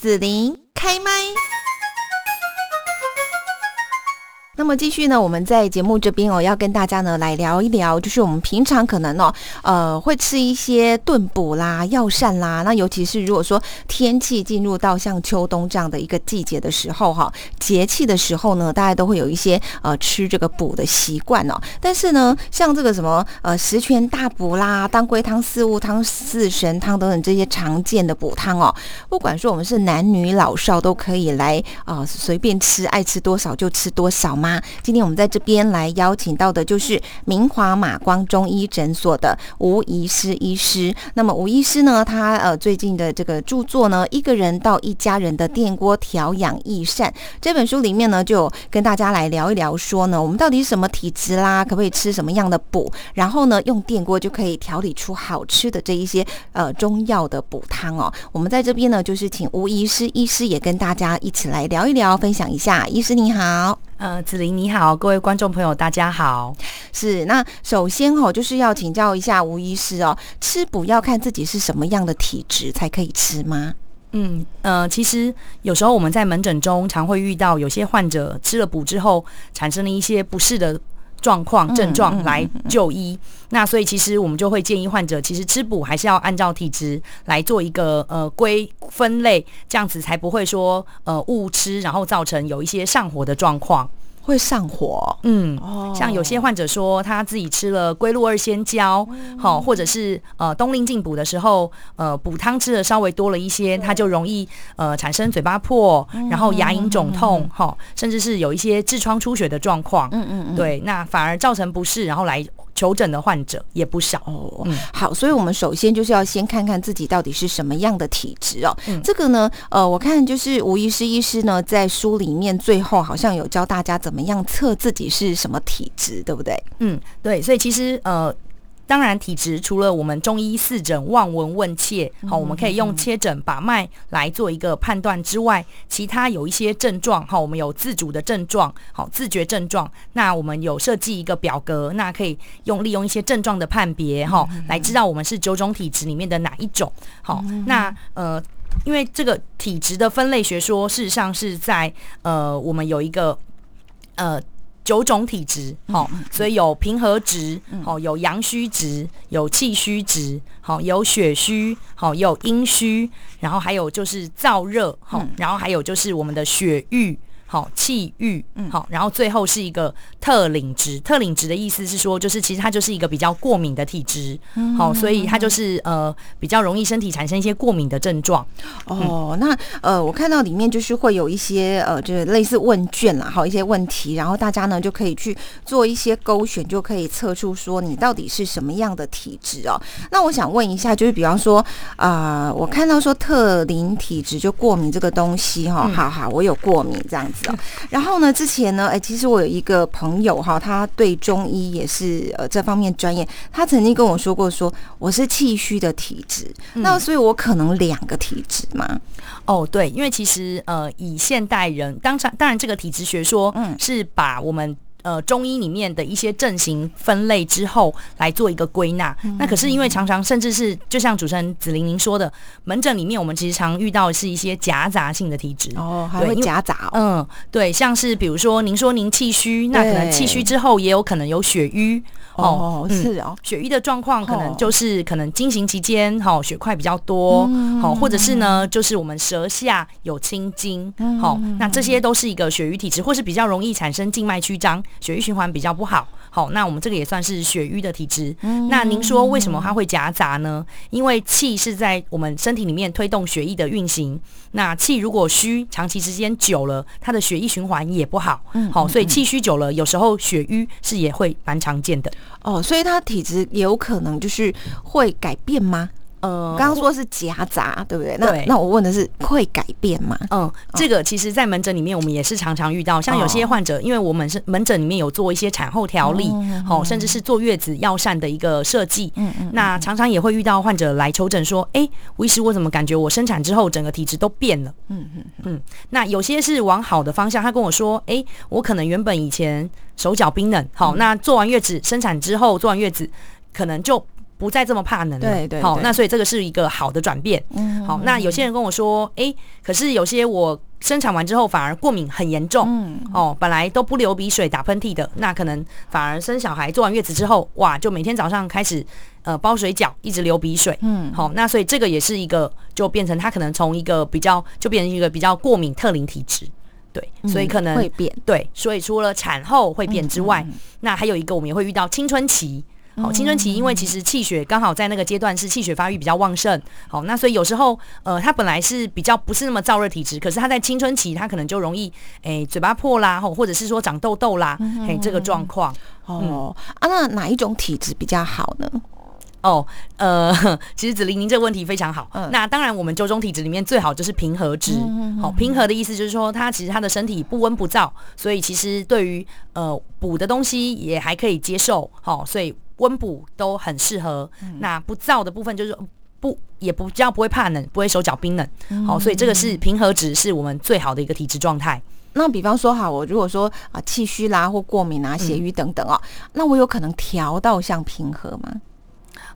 子琳开麦。那么继续呢，我们在节目这边哦，要跟大家呢来聊一聊，就是我们平常可能哦，呃，会吃一些炖补啦、药膳啦。那尤其是如果说天气进入到像秋冬这样的一个季节的时候哈，节气的时候呢，大家都会有一些呃吃这个补的习惯哦。但是呢，像这个什么呃十全大补啦、当归汤、四物汤、四神汤等等这些常见的补汤哦，不管说我们是男女老少都可以来啊、随便吃，爱吃多少就吃多少嘛。今天我们在这边来邀请到的就是明华马光中医诊所的吴医师医师。那么吴医师呢，他呃最近的这个著作呢，《一个人到一家人的电锅调养益膳》这本书里面呢，就跟大家来聊一聊，说呢，我们到底是什么体质啦，可不可以吃什么样的补，然后呢，用电锅就可以调理出好吃的这一些呃中药的补汤哦。我们在这边呢，就是请吴医师医师也跟大家一起来聊一聊，分享一下。医师你好。呃，子琳你好，各位观众朋友大家好。是，那首先哈、哦，就是要请教一下吴医师哦，吃补要看自己是什么样的体质才可以吃吗？嗯呃，其实有时候我们在门诊中常会遇到有些患者吃了补之后产生了一些不适的。状况症状来就医，那所以其实我们就会建议患者，其实吃补还是要按照体质来做一个呃归分类，这样子才不会说呃误吃，然后造成有一些上火的状况。会上火，嗯，像有些患者说他自己吃了龟鹿二仙胶，好、哦，或者是呃冬令进补的时候，呃补汤吃的稍微多了一些，他就容易呃产生嘴巴破，然后牙龈肿痛，哈、哦，甚至是有一些痔疮出血的状况，嗯嗯嗯，对，那反而造成不适，然后来。求诊的患者也不少哦。嗯，好，所以我们首先就是要先看看自己到底是什么样的体质哦。嗯，这个呢，呃，我看就是吴医师医师呢，在书里面最后好像有教大家怎么样测自己是什么体质，对不对？嗯，对，所以其实呃。当然，体质除了我们中医四诊望闻问切，好，我们可以用切诊把脉来做一个判断之外，其他有一些症状，好，我们有自主的症状，好，自觉症状，那我们有设计一个表格，那可以用利用一些症状的判别，哈，来知道我们是九种体质里面的哪一种，好，那呃，因为这个体质的分类学说，事实上是在呃，我们有一个呃。九种体质，好，所以有平和质，好，有阳虚质，有气虚质，好，有血虚，好，有阴虚，然后还有就是燥热，好，然后还有就是我们的血瘀。好，气郁，嗯，好，然后最后是一个特领值。特领值的意思是说，就是其实它就是一个比较过敏的体质，嗯，好，所以它就是呃比较容易身体产生一些过敏的症状。哦，那呃我看到里面就是会有一些呃就是类似问卷啦，好，一些问题，然后大家呢就可以去做一些勾选，就可以测出说你到底是什么样的体质哦。那我想问一下，就是比方说啊，呃，我看到说特领体质就过敏这个东西哈，好好，我有过敏这样子。然后呢，之前呢，哎，其实我有一个朋友哈，他对中医也是呃这方面专业。他曾经跟我说过说，说我是气虚的体质，嗯、那所以我可能两个体质嘛？哦，对，因为其实呃，以现代人，当然当然这个体质学说，嗯，是把我们。呃，中医里面的一些症型分类之后来做一个归纳。嗯、那可是因为常常甚至是就像主持人子玲您说的，门诊里面我们其实常遇到的是一些夹杂性的体质。哦，还会夹杂、哦。嗯，对，像是比如说您说您气虚，那可能气虚之后也有可能有血瘀。哦，是哦，血瘀的状况可能就是可能经行期间哈血块比较多，好、嗯，或者是呢就是我们舌下有青筋，好、嗯，那这些都是一个血瘀体质，或是比较容易产生静脉曲张，血液循环比较不好。好，那我们这个也算是血瘀的体质。嗯、那您说为什么它会夹杂呢？因为气是在我们身体里面推动血液的运行。那气如果虚，长期时间久了，它的血液循环也不好。嗯，好，所以气虚久了，有时候血瘀是也会蛮常见的。哦，所以它体质也有可能就是会改变吗？呃，刚刚说是夹杂，对不对？那对那我问的是会改变吗？嗯，这个其实，在门诊里面，我们也是常常遇到，像有些患者，哦、因为我们是门诊里面有做一些产后调理，好、哦，甚至是坐月子药膳的一个设计。嗯嗯，那常常也会遇到患者来求诊说，哎，吴医师，我怎么感觉我生产之后整个体质都变了？嗯嗯嗯。那有些是往好的方向，他跟我说，哎，我可能原本以前手脚冰冷，好，那做完月子生产之后做完月子，可能就。不再这么怕冷了。对对，好，那所以这个是一个好的转变。嗯，好，那有些人跟我说，哎，可是有些我生产完之后反而过敏很严重。嗯，哦，本来都不流鼻水、打喷嚏的，那可能反而生小孩、做完月子之后，哇，就每天早上开始呃包水饺，一直流鼻水。嗯，好，那所以这个也是一个，就变成他可能从一个比较，就变成一个比较过敏特灵体质。对，所以可能、嗯、会变。对，所以除了产后会变之外，嗯嗯嗯、那还有一个我们也会遇到青春期。好，青春期因为其实气血刚好在那个阶段是气血发育比较旺盛。好，那所以有时候呃，他本来是比较不是那么燥热体质，可是他在青春期他可能就容易诶嘴巴破啦，或或者是说长痘痘啦，嗯、嘿这个状况。哦、嗯、啊，那哪一种体质比较好呢？哦，呃，其实子玲，您这个问题非常好。嗯，那当然，我们九种体质里面最好就是平和质。好、嗯嗯哦，平和的意思就是说，他其实他的身体不温不燥，所以其实对于呃补的东西也还可以接受。好、哦，所以温补都很适合。嗯、那不燥的部分就是不也不这样不会怕冷，不会手脚冰冷。好、所以这个是平和值是我们最好的一个体质状态。那比方说，哈，我如果说啊气虚啦或过敏啊、血瘀等等啊，嗯、那我有可能调到像平和吗？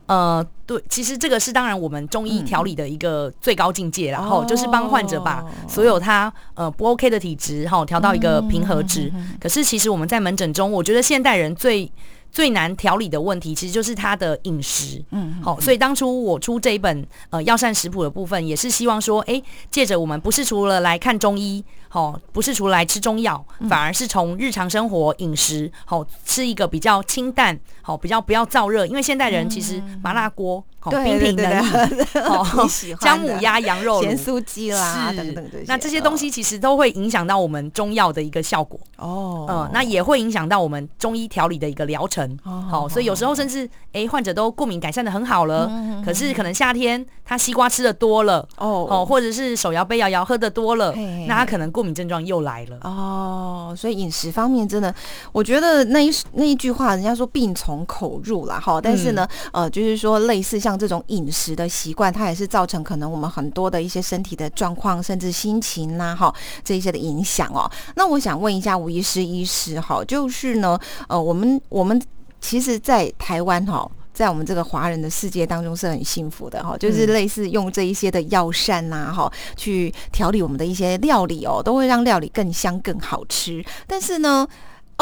呃，对，其实这个是当然我们中医调理的一个最高境界，然后、嗯、就是帮患者把所有他呃不 OK 的体质哈调到一个平和值。可是其实我们在门诊中，我觉得现代人最最难调理的问题，其实就是他的饮食。嗯，好、哦，所以当初我出这一本呃药膳食谱的部分，也是希望说，哎，借着我们不是除了来看中医，好、哦，不是除了来吃中药，反而是从日常生活饮食，好、哦，吃一个比较清淡，好、哦，比较不要燥热，因为现代人其实麻辣锅。冰品的，哦，姜母鸭、羊肉、咸酥鸡啦，等等这些。那这些东西其实都会影响到我们中药的一个效果哦，嗯，那也会影响到我们中医调理的一个疗程哦。好，所以有时候甚至哎，患者都过敏改善的很好了，可是可能夏天他西瓜吃的多了哦，哦，或者是手摇杯摇摇喝的多了，那他可能过敏症状又来了哦。所以饮食方面真的，我觉得那一那一句话，人家说病从口入啦，哈。但是呢，呃，就是说类似像。这种饮食的习惯，它也是造成可能我们很多的一些身体的状况，甚至心情呐，哈，这一些的影响哦。那我想问一下吴医师，医师哈，就是呢，呃，我们我们其实，在台湾哈，在我们这个华人的世界当中是很幸福的哈，就是类似用这一些的药膳呐，哈，去调理我们的一些料理哦，都会让料理更香更好吃。但是呢，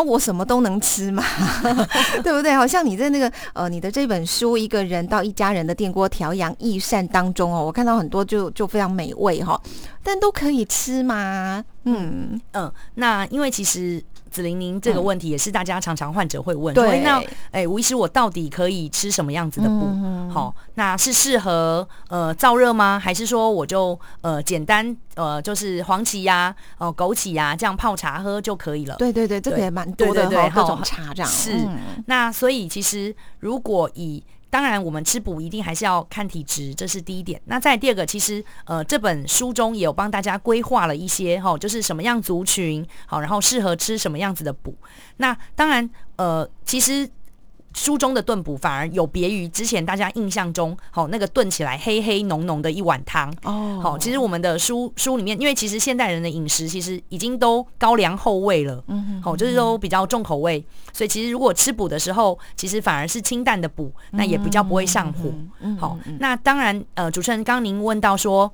我什么都能吃嘛，对不对？好像你在那个呃，你的这本书《一个人到一家人的电锅调养益膳》当中哦，我看到很多就就非常美味哈，但都可以吃吗？嗯嗯，那因为其实。子玲，您这个问题也是大家常常患者会问，嗯、对，那哎，吴医师，我到底可以吃什么样子的补？好、那是适合呃燥热吗？还是说我就呃简单呃就是黄芪呀、哦、呃、枸杞呀这样泡茶喝就可以了？对对对，这个也蛮多的，对各种茶这样。是，嗯、那所以其实如果以当然，我们吃补一定还是要看体质，这是第一点。那在第二个，其实呃，这本书中也有帮大家规划了一些哈，就是什么样族群好，然后适合吃什么样子的补。那当然呃，其实。书中的炖补反而有别于之前大家印象中，好那个炖起来黑黑浓浓的一碗汤哦。好，其实我们的书书里面，因为其实现代人的饮食其实已经都高粱厚味了，嗯哼，好，就是都比较重口味，所以其实如果吃补的时候，其实反而是清淡的补，那也比较不会上火。好，那当然，呃，主持人刚刚您问到说，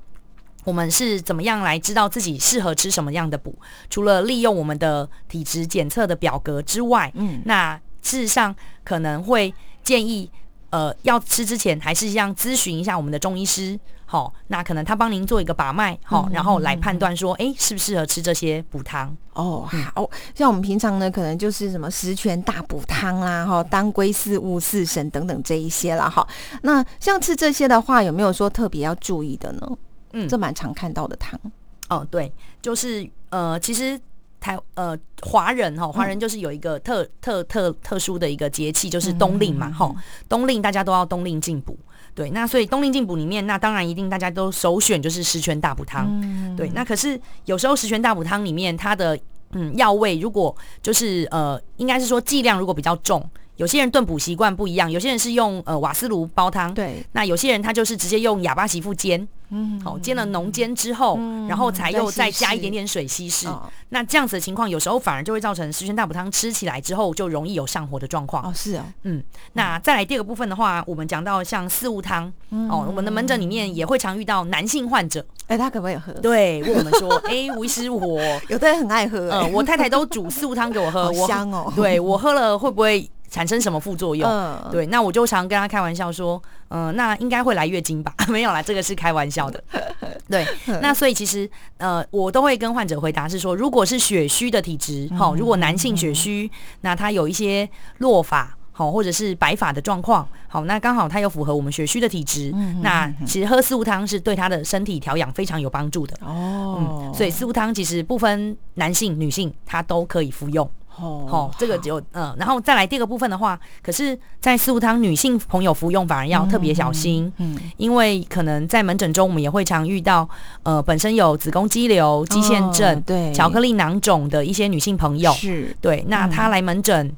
我们是怎么样来知道自己适合吃什么样的补？除了利用我们的体质检测的表格之外，嗯，那。事实上，可能会建议，呃，要吃之前还是像咨询一下我们的中医师，好，那可能他帮您做一个把脉，好，然后来判断说，哎，适不适合吃这些补汤？哦，好像我们平常呢，可能就是什么十全大补汤啦，哈，当归四物四神等等这一些啦。哈。那像吃这些的话，有没有说特别要注意的呢？嗯，这蛮常看到的汤。哦，对，就是呃，其实。台呃，华人哈，华人就是有一个特特特特殊的一个节气，就是冬令嘛，哈、嗯，冬令大家都要冬令进补，对，那所以冬令进补里面，那当然一定大家都首选就是十全大补汤，嗯、对，那可是有时候十全大补汤里面它的嗯药味如果就是呃，应该是说剂量如果比较重。有些人炖补习惯不一样，有些人是用呃瓦斯炉煲汤，对，那有些人他就是直接用哑巴媳妇煎。嗯，好，煎了浓煎之后，嗯、然后才又再加一点点水稀释。哦、那这样子的情况，有时候反而就会造成十全大补汤吃起来之后就容易有上火的状况。哦，是啊、哦，嗯，那再来第二个部分的话，我们讲到像四物汤，嗯、哦，我们的门诊里面也会常遇到男性患者，哎、欸，他可不可以喝？对，问我们说，哎、欸，吴医师，我有的人很爱喝，呃，我太太都煮四物汤给我喝，好香哦，我对我喝了会不会？产生什么副作用？嗯、对，那我就常跟他开玩笑说，嗯、呃，那应该会来月经吧？没有啦，这个是开玩笑的。对，那所以其实呃，我都会跟患者回答是说，如果是血虚的体质，好、嗯，如果男性血虚，那他有一些落发，好，或者是白发的状况，好，那刚好他又符合我们血虚的体质，嗯、那其实喝四物汤是对他的身体调养非常有帮助的。哦、嗯，所以四物汤其实不分男性女性，他都可以服用。哦，好，这个就嗯，然后再来第二个部分的话，可是，在四物汤女性朋友服用反而要特别小心，嗯，嗯，因为可能在门诊中我们也会常遇到，呃，本身有子宫肌瘤、肌腺症、哦、对，巧克力囊肿的一些女性朋友，是。对，那她来门诊。嗯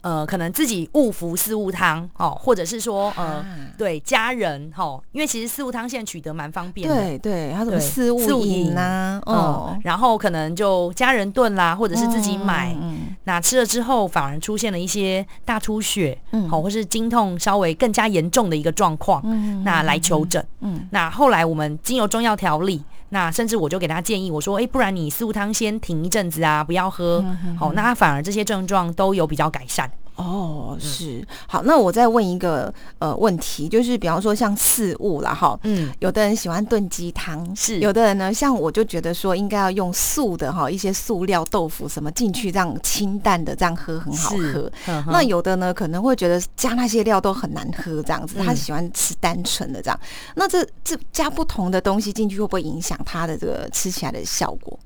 呃，可能自己误服四物汤哦，或者是说呃，啊、对家人哈、哦，因为其实四物汤现在取得蛮方便的，对对，它什么四物饮啊，哦、嗯，然后可能就家人炖啦，或者是自己买，嗯、那吃了之后反而出现了一些大出血，嗯，好，或是经痛稍微更加严重的一个状况，嗯，那来求诊，嗯，那后来我们经由中药调理。那甚至我就给他建议，我说，哎、欸，不然你四物汤先停一阵子啊，不要喝，好、嗯嗯哦，那他反而这些症状都有比较改善。哦，是，好，那我再问一个呃问题，就是比方说像四物啦，哈，嗯，有的人喜欢炖鸡汤，是，有的人呢，像我就觉得说应该要用素的哈，一些塑料豆腐什么进去，这样清淡的这样喝很好喝。嗯、那有的呢可能会觉得加那些料都很难喝，这样子，他喜欢吃单纯的这样。嗯、那这这加不同的东西进去会不会影响它的这个吃起来的效果？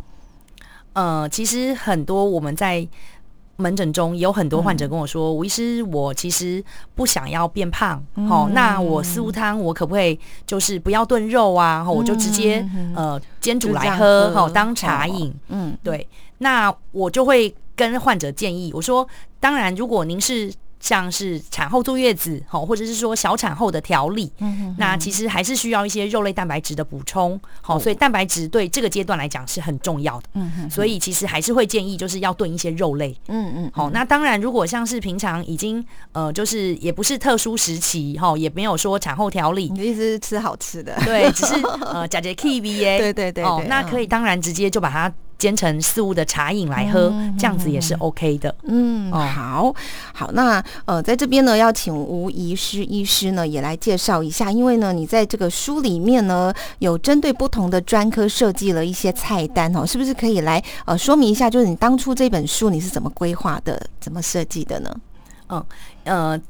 呃，其实很多我们在。门诊中也有很多患者跟我说：“吴、嗯、医师，我其实不想要变胖，哦，那我四物汤我可不可以就是不要炖肉啊？嗯、我就直接呃煎煮来喝，好、哦、当茶饮。哦、嗯，对，那我就会跟患者建议，我说，当然，如果您是。”像是产后坐月子，好，或者是说小产后的调理，嗯、哼哼。那其实还是需要一些肉类蛋白质的补充，好、哦，所以蛋白质对这个阶段来讲是很重要的，嗯哼哼。所以其实还是会建议就是要炖一些肉类，嗯嗯，好，那当然如果像是平常已经呃，就是也不是特殊时期，哈，也没有说产后调理，你的意思是吃好吃的，对，只是呃，假节 K V A，，对对对，哦，那可以当然直接就把它。煎成四物的茶饮来喝，嗯、这样子也是 OK 的。嗯，哦、好好，那呃，在这边呢，要请吴医师医师呢也来介绍一下，因为呢，你在这个书里面呢，有针对不同的专科设计了一些菜单哦，是不是可以来呃说明一下，就是你当初这本书你是怎么规划的，怎么设计的呢？嗯呃。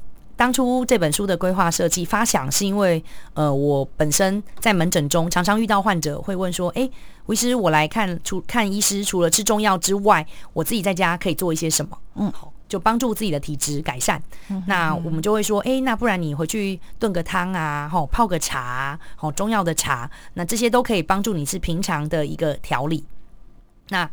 当初这本书的规划设计发想，是因为呃，我本身在门诊中常常遇到患者会问说：“哎，吴医师，我来看除看医师，除了吃中药之外，我自己在家可以做一些什么？嗯，好，就帮助自己的体质改善。嗯、那我们就会说：哎，那不然你回去炖个汤啊，好泡个茶，好中药的茶，那这些都可以帮助你是平常的一个调理。那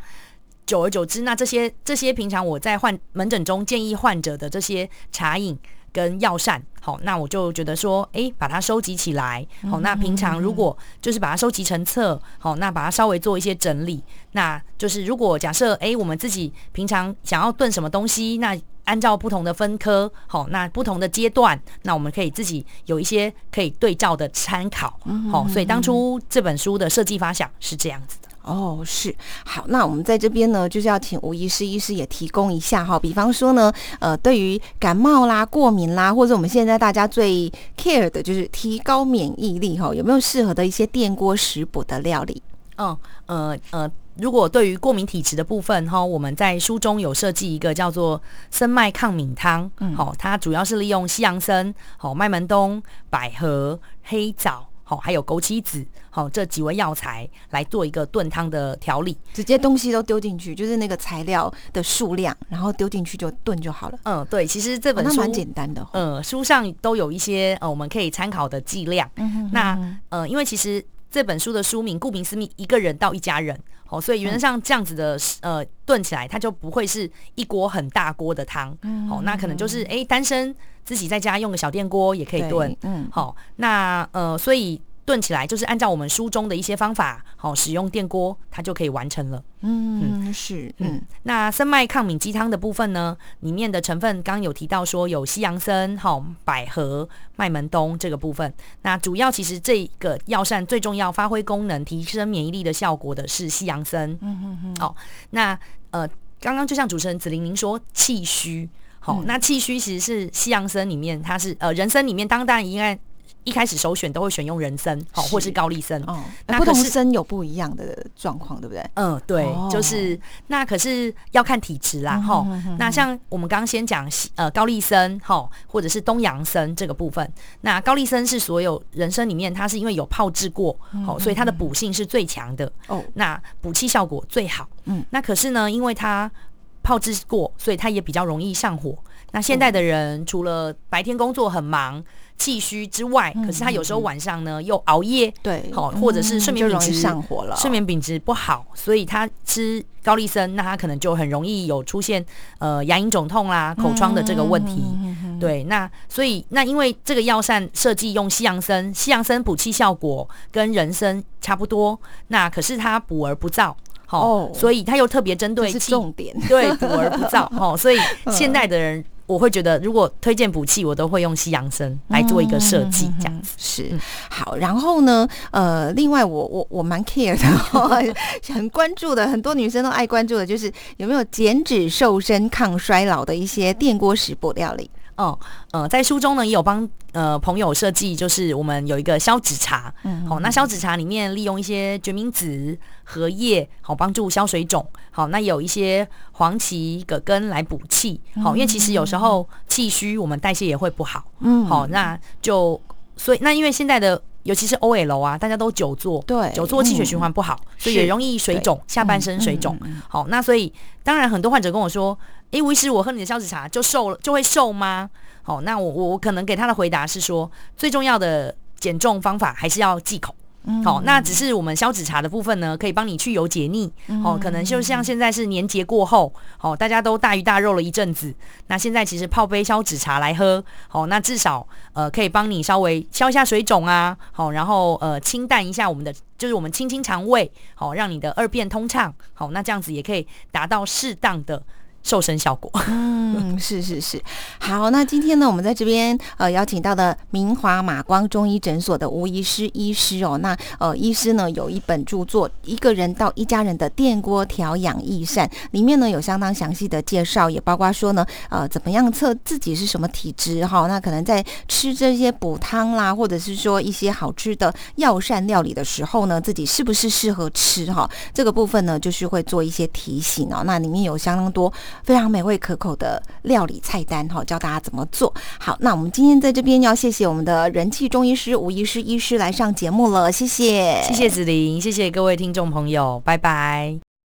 久而久之，那这些这些平常我在患门诊中建议患者的这些茶饮。跟药膳，好，那我就觉得说，哎、欸，把它收集起来，好，那平常如果就是把它收集成册，好，那把它稍微做一些整理，那就是如果假设，哎、欸，我们自己平常想要炖什么东西，那按照不同的分科，好，那不同的阶段，那我们可以自己有一些可以对照的参考，好，所以当初这本书的设计发想是这样子的。哦，是好，那我们在这边呢，就是要请吴医师医师也提供一下哈，比方说呢，呃，对于感冒啦、过敏啦，或者我们现在大家最 care 的就是提高免疫力哈，有没有适合的一些电锅食补的料理？嗯，呃呃，如果对于过敏体质的部分哈，我们在书中有设计一个叫做生麦抗敏汤，嗯，好，它主要是利用西洋参、好麦门冬、百合、黑枣。好，还有枸杞子，好，这几味药材来做一个炖汤的调理，直接东西都丢进去，就是那个材料的数量，然后丢进去就炖就好了。嗯，对，其实这本书蛮、哦、简单的、哦，嗯，书上都有一些呃我们可以参考的剂量。嗯哼。嗯哼，那呃，因为其实这本书的书名，顾名思义，一个人到一家人，哦，所以原则上这样子的呃炖起来，它就不会是一锅很大锅的汤，嗯，哦，那可能就是哎单身自己在家用个小电锅也可以炖，嗯，好，那呃所以。炖起来就是按照我们书中的一些方法，好、哦、使用电锅，它就可以完成了。嗯，嗯是，嗯。那生麦抗敏鸡汤的部分呢，里面的成分刚刚有提到说有西洋参、好、哦、百合、麦门冬这个部分。那主要其实这个药膳最重要发挥功能、提升免疫力的效果的是西洋参。嗯嗯嗯。好、哦，那呃，刚刚就像主持人子玲您说气虚，好、那气虚其实是西洋参里面它是呃人参里面当然应该。一开始首选都会选用人参，好，或是高丽参。哦，那不同参有不一样的状况，对不对？嗯，对，哦、就是那可是要看体质啦，哈、嗯。那像我们刚刚先讲，呃，高丽参，哈，或者是东洋参这个部分。那高丽参是所有人参里面，它是因为有泡制过，好、嗯，所以它的补性是最强的。哦，那补气效果最好。嗯，那可是呢，因为它泡制过，所以它也比较容易上火。那现代的人除了白天工作很忙。气虚之外，可是他有时候晚上呢、嗯、又熬夜，对，好，或者是睡眠品质、嗯、上火了，睡眠品质不好，所以他吃高丽参，那他可能就很容易有出现呃牙龈肿痛啦、口疮的这个问题。嗯、对，那所以那因为这个药膳设计用西洋参，西洋参补气效果跟人参差不多，那可是它补而不燥，好、哦，所以他又特别针对是重点，对，补而不燥，哦，所以现代的人。我会觉得，如果推荐补气，我都会用西洋参来做一个设计，这样子、嗯、是好。然后呢，呃，另外我我我蛮 care 的、哦，很关注的，很多女生都爱关注的，就是有没有减脂瘦身抗衰老的一些电锅食补料理。哦，呃，在书中呢也有帮呃朋友设计，就是我们有一个消脂茶，嗯，好、哦，那消脂茶里面利用一些决明子、荷叶，好帮助消水肿，好，那有一些黄芪、葛根来补气，好，因为其实有时候气虚，我们代谢也会不好，嗯，好，那就所以那因为现在的。尤其是 OL 啊，大家都久坐，对，久坐气血循环不好，嗯，所以也容易水肿，下半身水肿，嗯。好，那所以当然很多患者跟我说：“诶、欸，吴医师，我喝你的消脂茶就瘦了，就会瘦吗？”好，那我我可能给他的回答是说，最重要的减重方法还是要忌口。好，那只是我们消脂茶的部分呢，可以帮你去油解腻。哦，可能就像现在是年节过后，哦，大家都大鱼大肉了一阵子，那现在其实泡杯消脂茶来喝，哦，那至少呃可以帮你稍微消一下水肿啊，好，然后呃清淡一下我们的，就是我们清清肠胃，好，让你的二便通畅，好，那这样子也可以达到适当的。瘦身效果，嗯，是是是，好，那今天呢，我们在这边呃邀请到的明华马光中医诊所的吴医师医师哦，那呃医师呢有一本著作《一个人到一家人的电锅调养益膳》，里面呢有相当详细的介绍，也包括说呢呃怎么样测自己是什么体质哈、哦，那可能在吃这些补汤啦，或者是说一些好吃的药膳料理的时候呢，自己是不是适合吃哈、哦？这个部分呢就是会做一些提醒哦，那里面有相当多。非常美味可口的料理菜单哈，教大家怎么做。好，那我们今天在这边要谢谢我们的人气中医师吴医师医师来上节目了，谢谢，谢谢子玲，谢谢各位听众朋友，拜拜。